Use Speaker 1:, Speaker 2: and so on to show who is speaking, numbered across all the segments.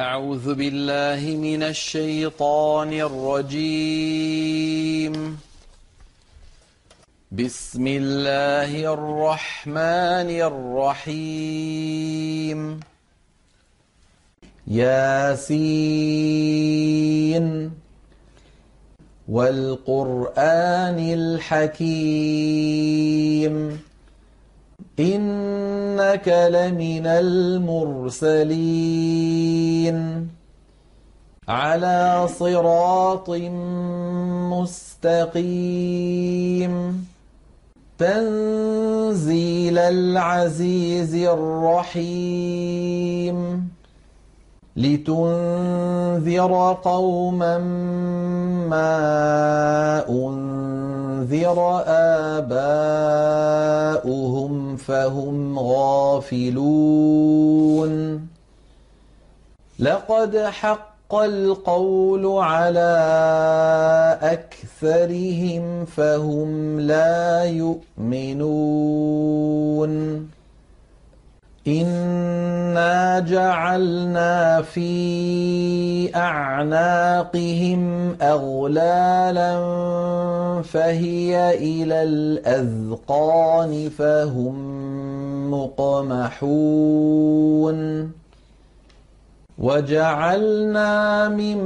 Speaker 1: أعوذ بالله من الشيطان الرجيم بسم الله الرحمن الرحيم ياسين والقرآن الحكيم إنك لمن المرسلين على صراط مستقيم تنزيل العزيز الرحيم لتنذر قوما ما أنذر انذر آباؤهم فهم غافلون لقد حق القول على أكثرهم فهم لا يؤمنون إنا جعلنا في أعناقهم أغلالا فهي إلى الأذقان فهم مقمحون وجعلنا من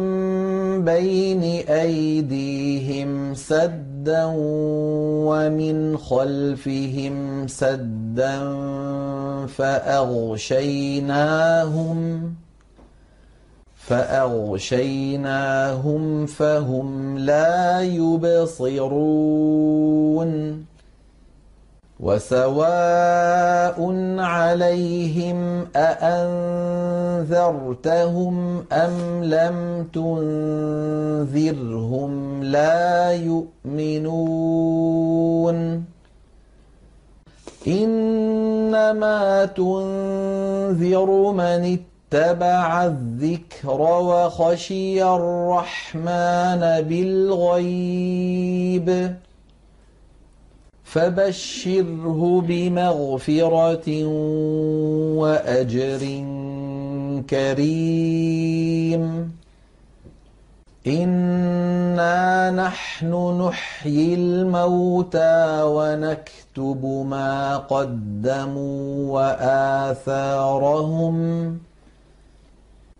Speaker 1: بين أيديهم سدا سدا ومن خلفهم سدا فأغشيناهم فأغشيناهم فهم لا يبصرون وسواء عليهم أأنذرتهم أم لم تنذرهم لا يؤمنون إنما تنذر من اتبع الذكر وخشي الرحمن بالغيب ۖ فبشره بمغفرة وأجر كريم إنا نحن نحيي الموتى ونكتب ما قدموا وآثارهم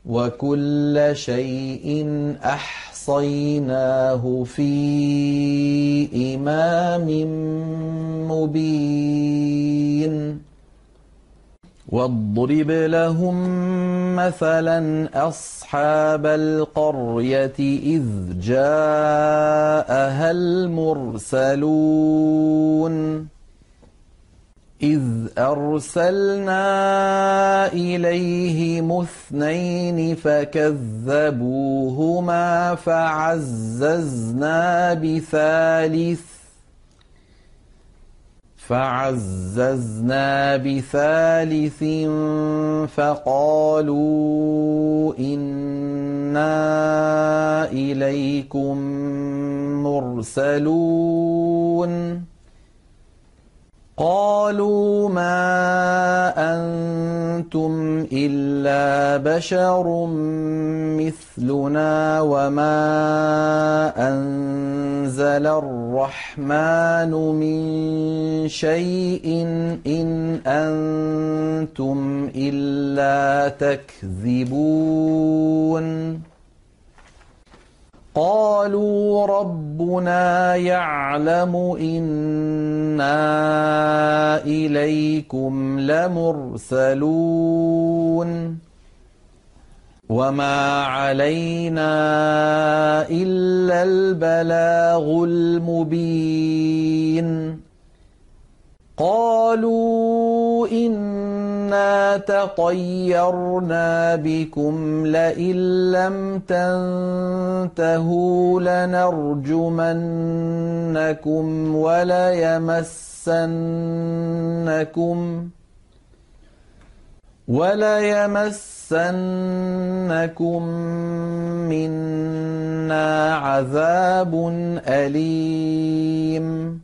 Speaker 1: وكل شيء أحسن وَوَصَّيْنَاهُ فِي إِمَامٍ مُبِينٍ واضرب لهم مثلا أصحاب القرية إذ جاءها المرسلون إذ أرسلنا إليهم اثنين فكذبوهما فعززنا بثالث فعززنا بثالث فقالوا إنا إليكم مرسلون قالوا ما أنتم إلا بشر مثلنا وما أنزل الرحمن من شيء إن أنتم إلا تكذبون قالوا ربنا يعلم انا اليكم لمرسلون وما علينا الا البلاغ المبين قالوا إن إنا تطيرنا بكم لئن لم تنتهوا لنرجمنكم وليمسنكم وليمسنكم منا عذاب أليم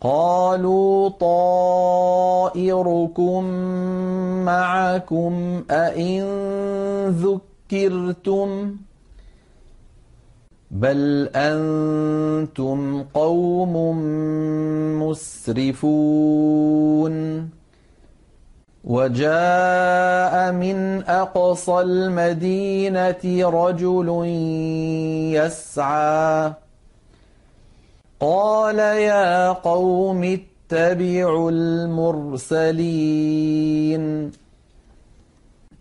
Speaker 1: قالوا طائركم معكم أئن ذكرتم بل أنتم قوم مسرفون وجاء من أقصى المدينة رجل يسعى قال يا قوم اتبعوا المرسلين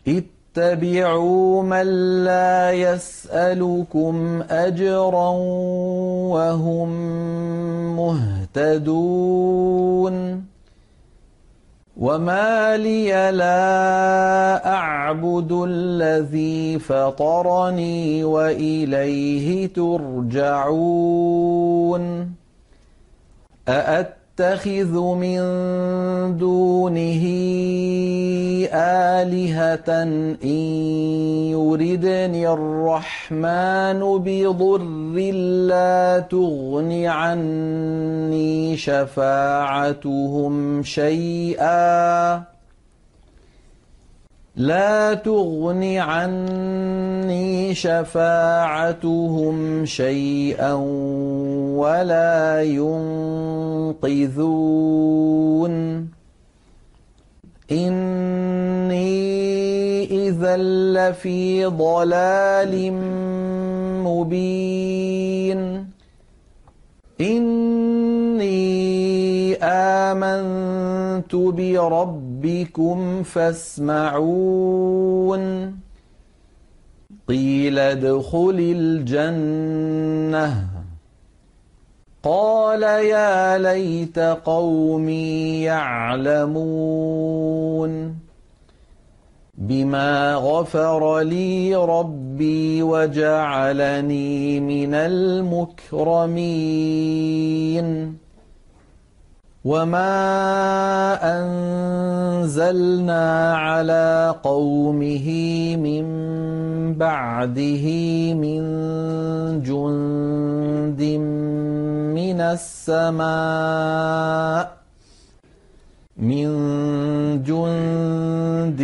Speaker 1: اتبعوا من لا يسألكم أجرا وهم مهتدون وما لي لا اعبد الذي فطرني واليه ترجعون أأت اتخذ من دونه آلهة إن يردني الرحمن بضر لا تغن عني شفاعتهم شيئا لا تغن عني شفاعتهم شيئا ولا ينقذون إني إذا لفي ضلال مبين إني آمنت بربكم فاسمعون قيل ادخل الجنة قال يا ليت قومي يعلمون بما غفر لي ربي وجعلني من المكرمين وما انزلنا على قومه من بعده من جند من السماء من جند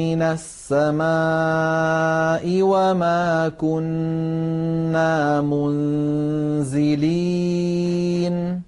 Speaker 1: من السماء وما كنا منزلين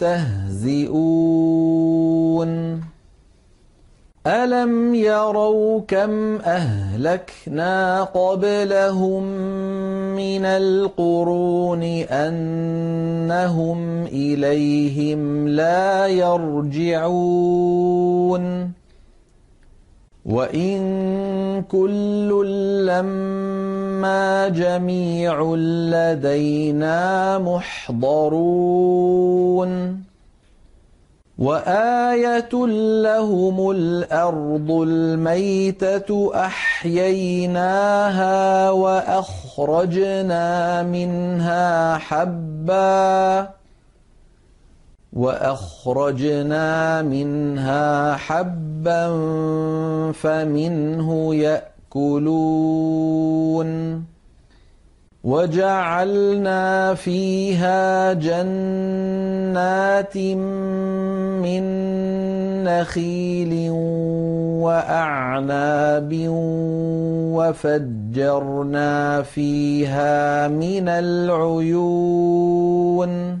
Speaker 1: يستهزئون ألم يروا كم أهلكنا قبلهم من القرون أنهم إليهم لا يرجعون وإن كل لما جميع لدينا محضرون وآية لهم الأرض الميتة أحييناها وأخرجنا منها حبًّا واخرجنا منها حبا فمنه ياكلون وجعلنا فيها جنات من نخيل واعناب وفجرنا فيها من العيون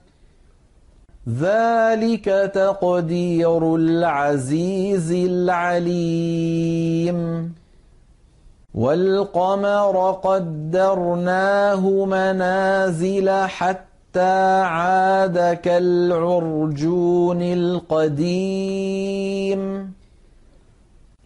Speaker 1: ذلك تقدير العزيز العليم والقمر قدرناه منازل حتى عاد كالعرجون القديم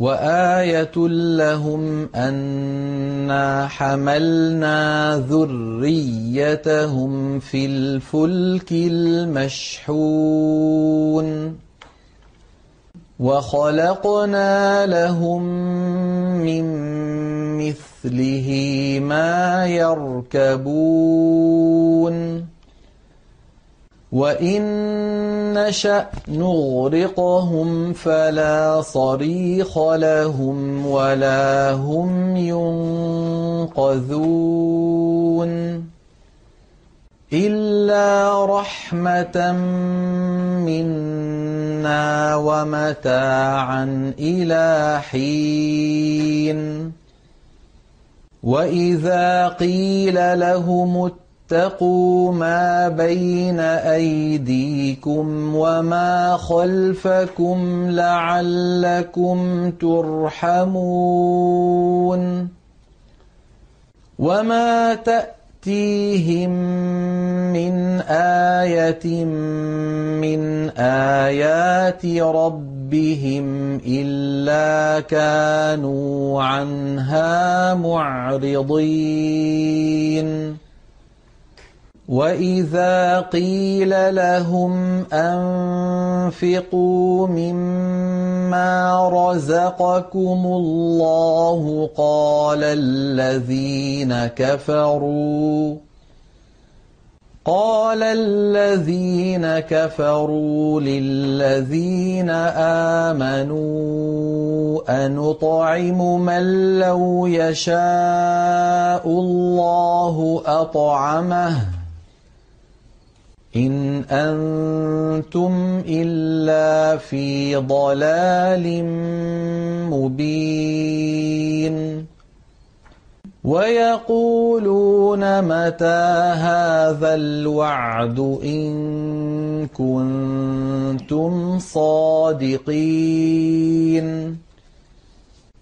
Speaker 1: وآية لهم أنا حملنا ذريتهم في الفلك المشحون وخلقنا لهم من مثله ما يركبون وإن نشأ نغرقهم فلا صريخ لهم ولا هم ينقذون إلا رحمة منا ومتاعا إلى حين وإذا قيل لهم واتقوا ما بين أيديكم وما خلفكم لعلكم ترحمون وما تأتيهم من آية من آيات ربهم إلا كانوا عنها معرضين واذا قيل لهم انفقوا مما رزقكم الله قال الذين كفروا قال الذين كفروا للذين امنوا انطعم من لو يشاء الله اطعمه إن أنتم إلا في ضلال مبين ويقولون متى هذا الوعد إن كنتم صادقين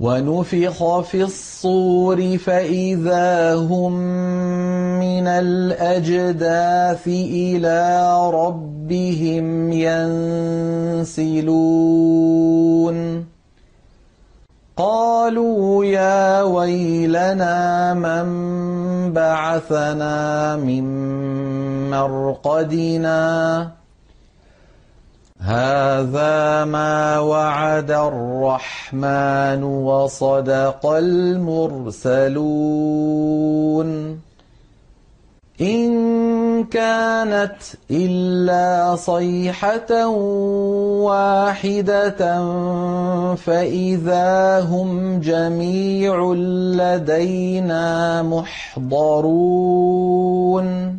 Speaker 1: ونفخ في الصور فإذا هم من الأجداث إلى ربهم ينسلون قالوا يا ويلنا من بعثنا من مرقدنا هذا ما وعد الرحمن وصدق المرسلون ان كانت الا صيحه واحده فاذا هم جميع لدينا محضرون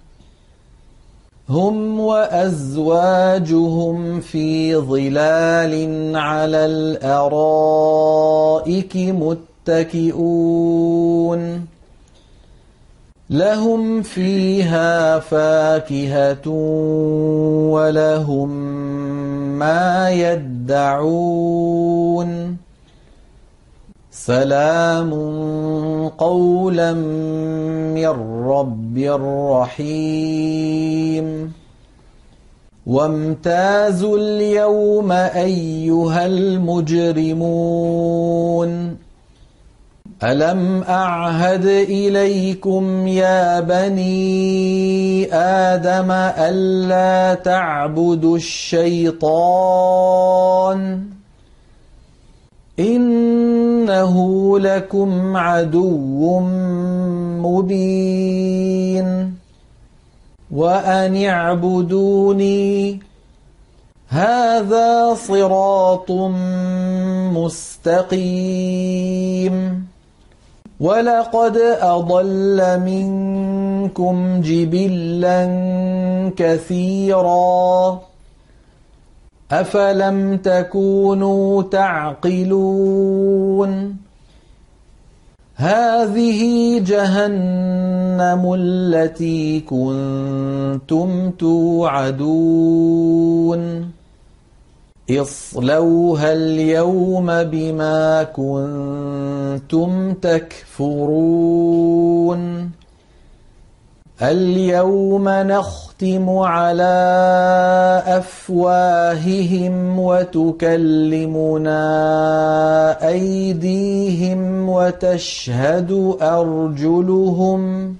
Speaker 1: هم وأزواجهم في ظلال على الأرائك متكئون لهم فيها فاكهة ولهم ما يدعون سلام قولا من رب رحيم وامتازوا اليوم ايها المجرمون الم اعهد اليكم يا بني ادم الا تعبدوا الشيطان إن إنه لكم عدو مبين وأن اعبدوني هذا صراط مستقيم ولقد أضل منكم جبلا كثيراً أفلم تكونوا تعقلون هذه جهنم التي كنتم توعدون اصلوها اليوم بما كنتم تكفرون اليوم نخ تختم على افواههم وتكلمنا ايديهم وتشهد ارجلهم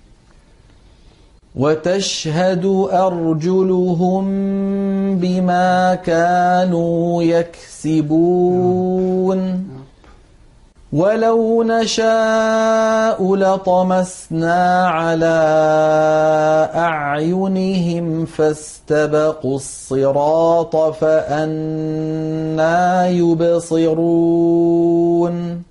Speaker 1: وتشهد ارجلهم بما كانوا يكسبون ولو نشاء لطمسنا على أعينهم فاستبقوا الصراط فأنا يبصرون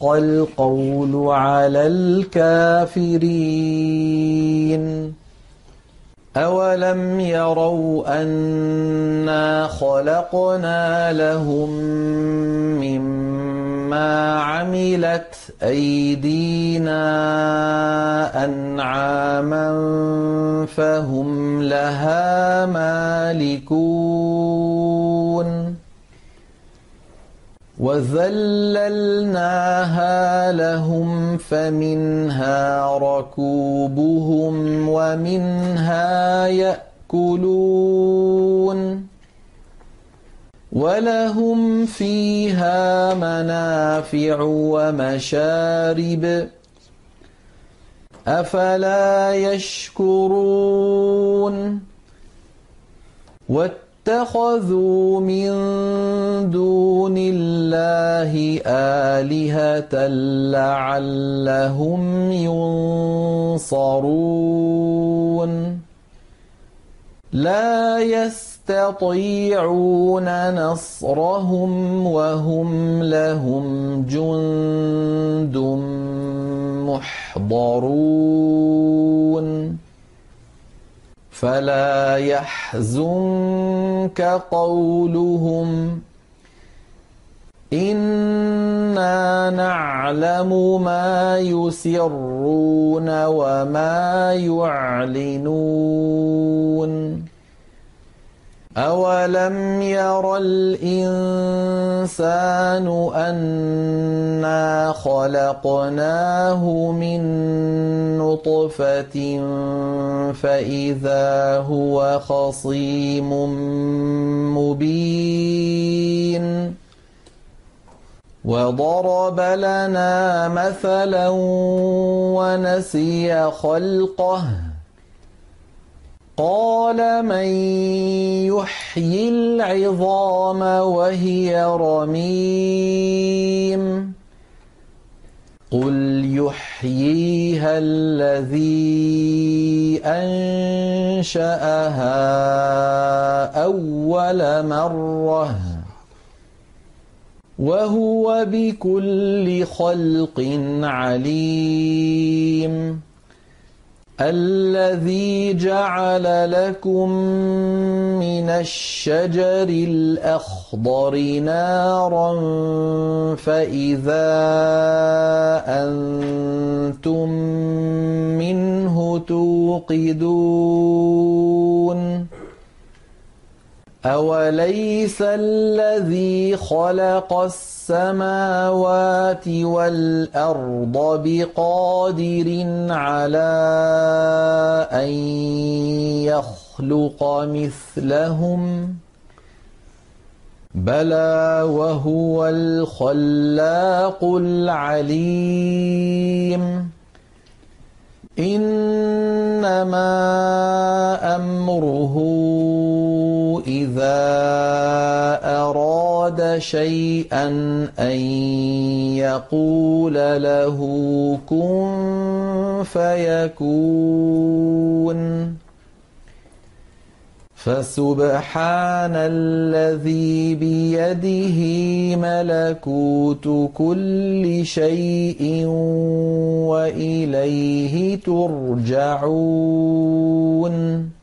Speaker 1: حق القول على الكافرين أولم يروا أنا خلقنا لهم مما عملت أيدينا أنعاما فهم لها مالكون وذللناها لهم فمنها ركوبهم ومنها ياكلون ولهم فيها منافع ومشارب افلا يشكرون اتخذوا من دون الله آلهة لعلهم ينصرون لا يستطيعون نصرهم وهم لهم جند محضرون فلا يحزنك قولهم انا نعلم ما يسرون وما يعلنون أَوَلَمْ يَرَ الْإِنسَانُ أَنَّا خَلَقْنَاهُ مِنْ نُطْفَةٍ فَإِذَا هُوَ خَصِيمٌ مُبِينٌ وَضَرَبَ لَنَا مَثَلًا وَنَسِيَ خَلْقَهُ قال من يحيي العظام وهي رميم قل يحييها الذي انشاها اول مره وهو بكل خلق عليم الذي جعل لكم من الشجر الاخضر نارا فاذا انتم منه توقدون أوليس الذي خلق السماوات والأرض بقادر على أن يخلق مثلهم بلى وهو الخلاق العليم إنما أمره إذا أراد شيئا أن يقول له كن فيكون فسبحان الذي بيده ملكوت كل شيء وإليه ترجعون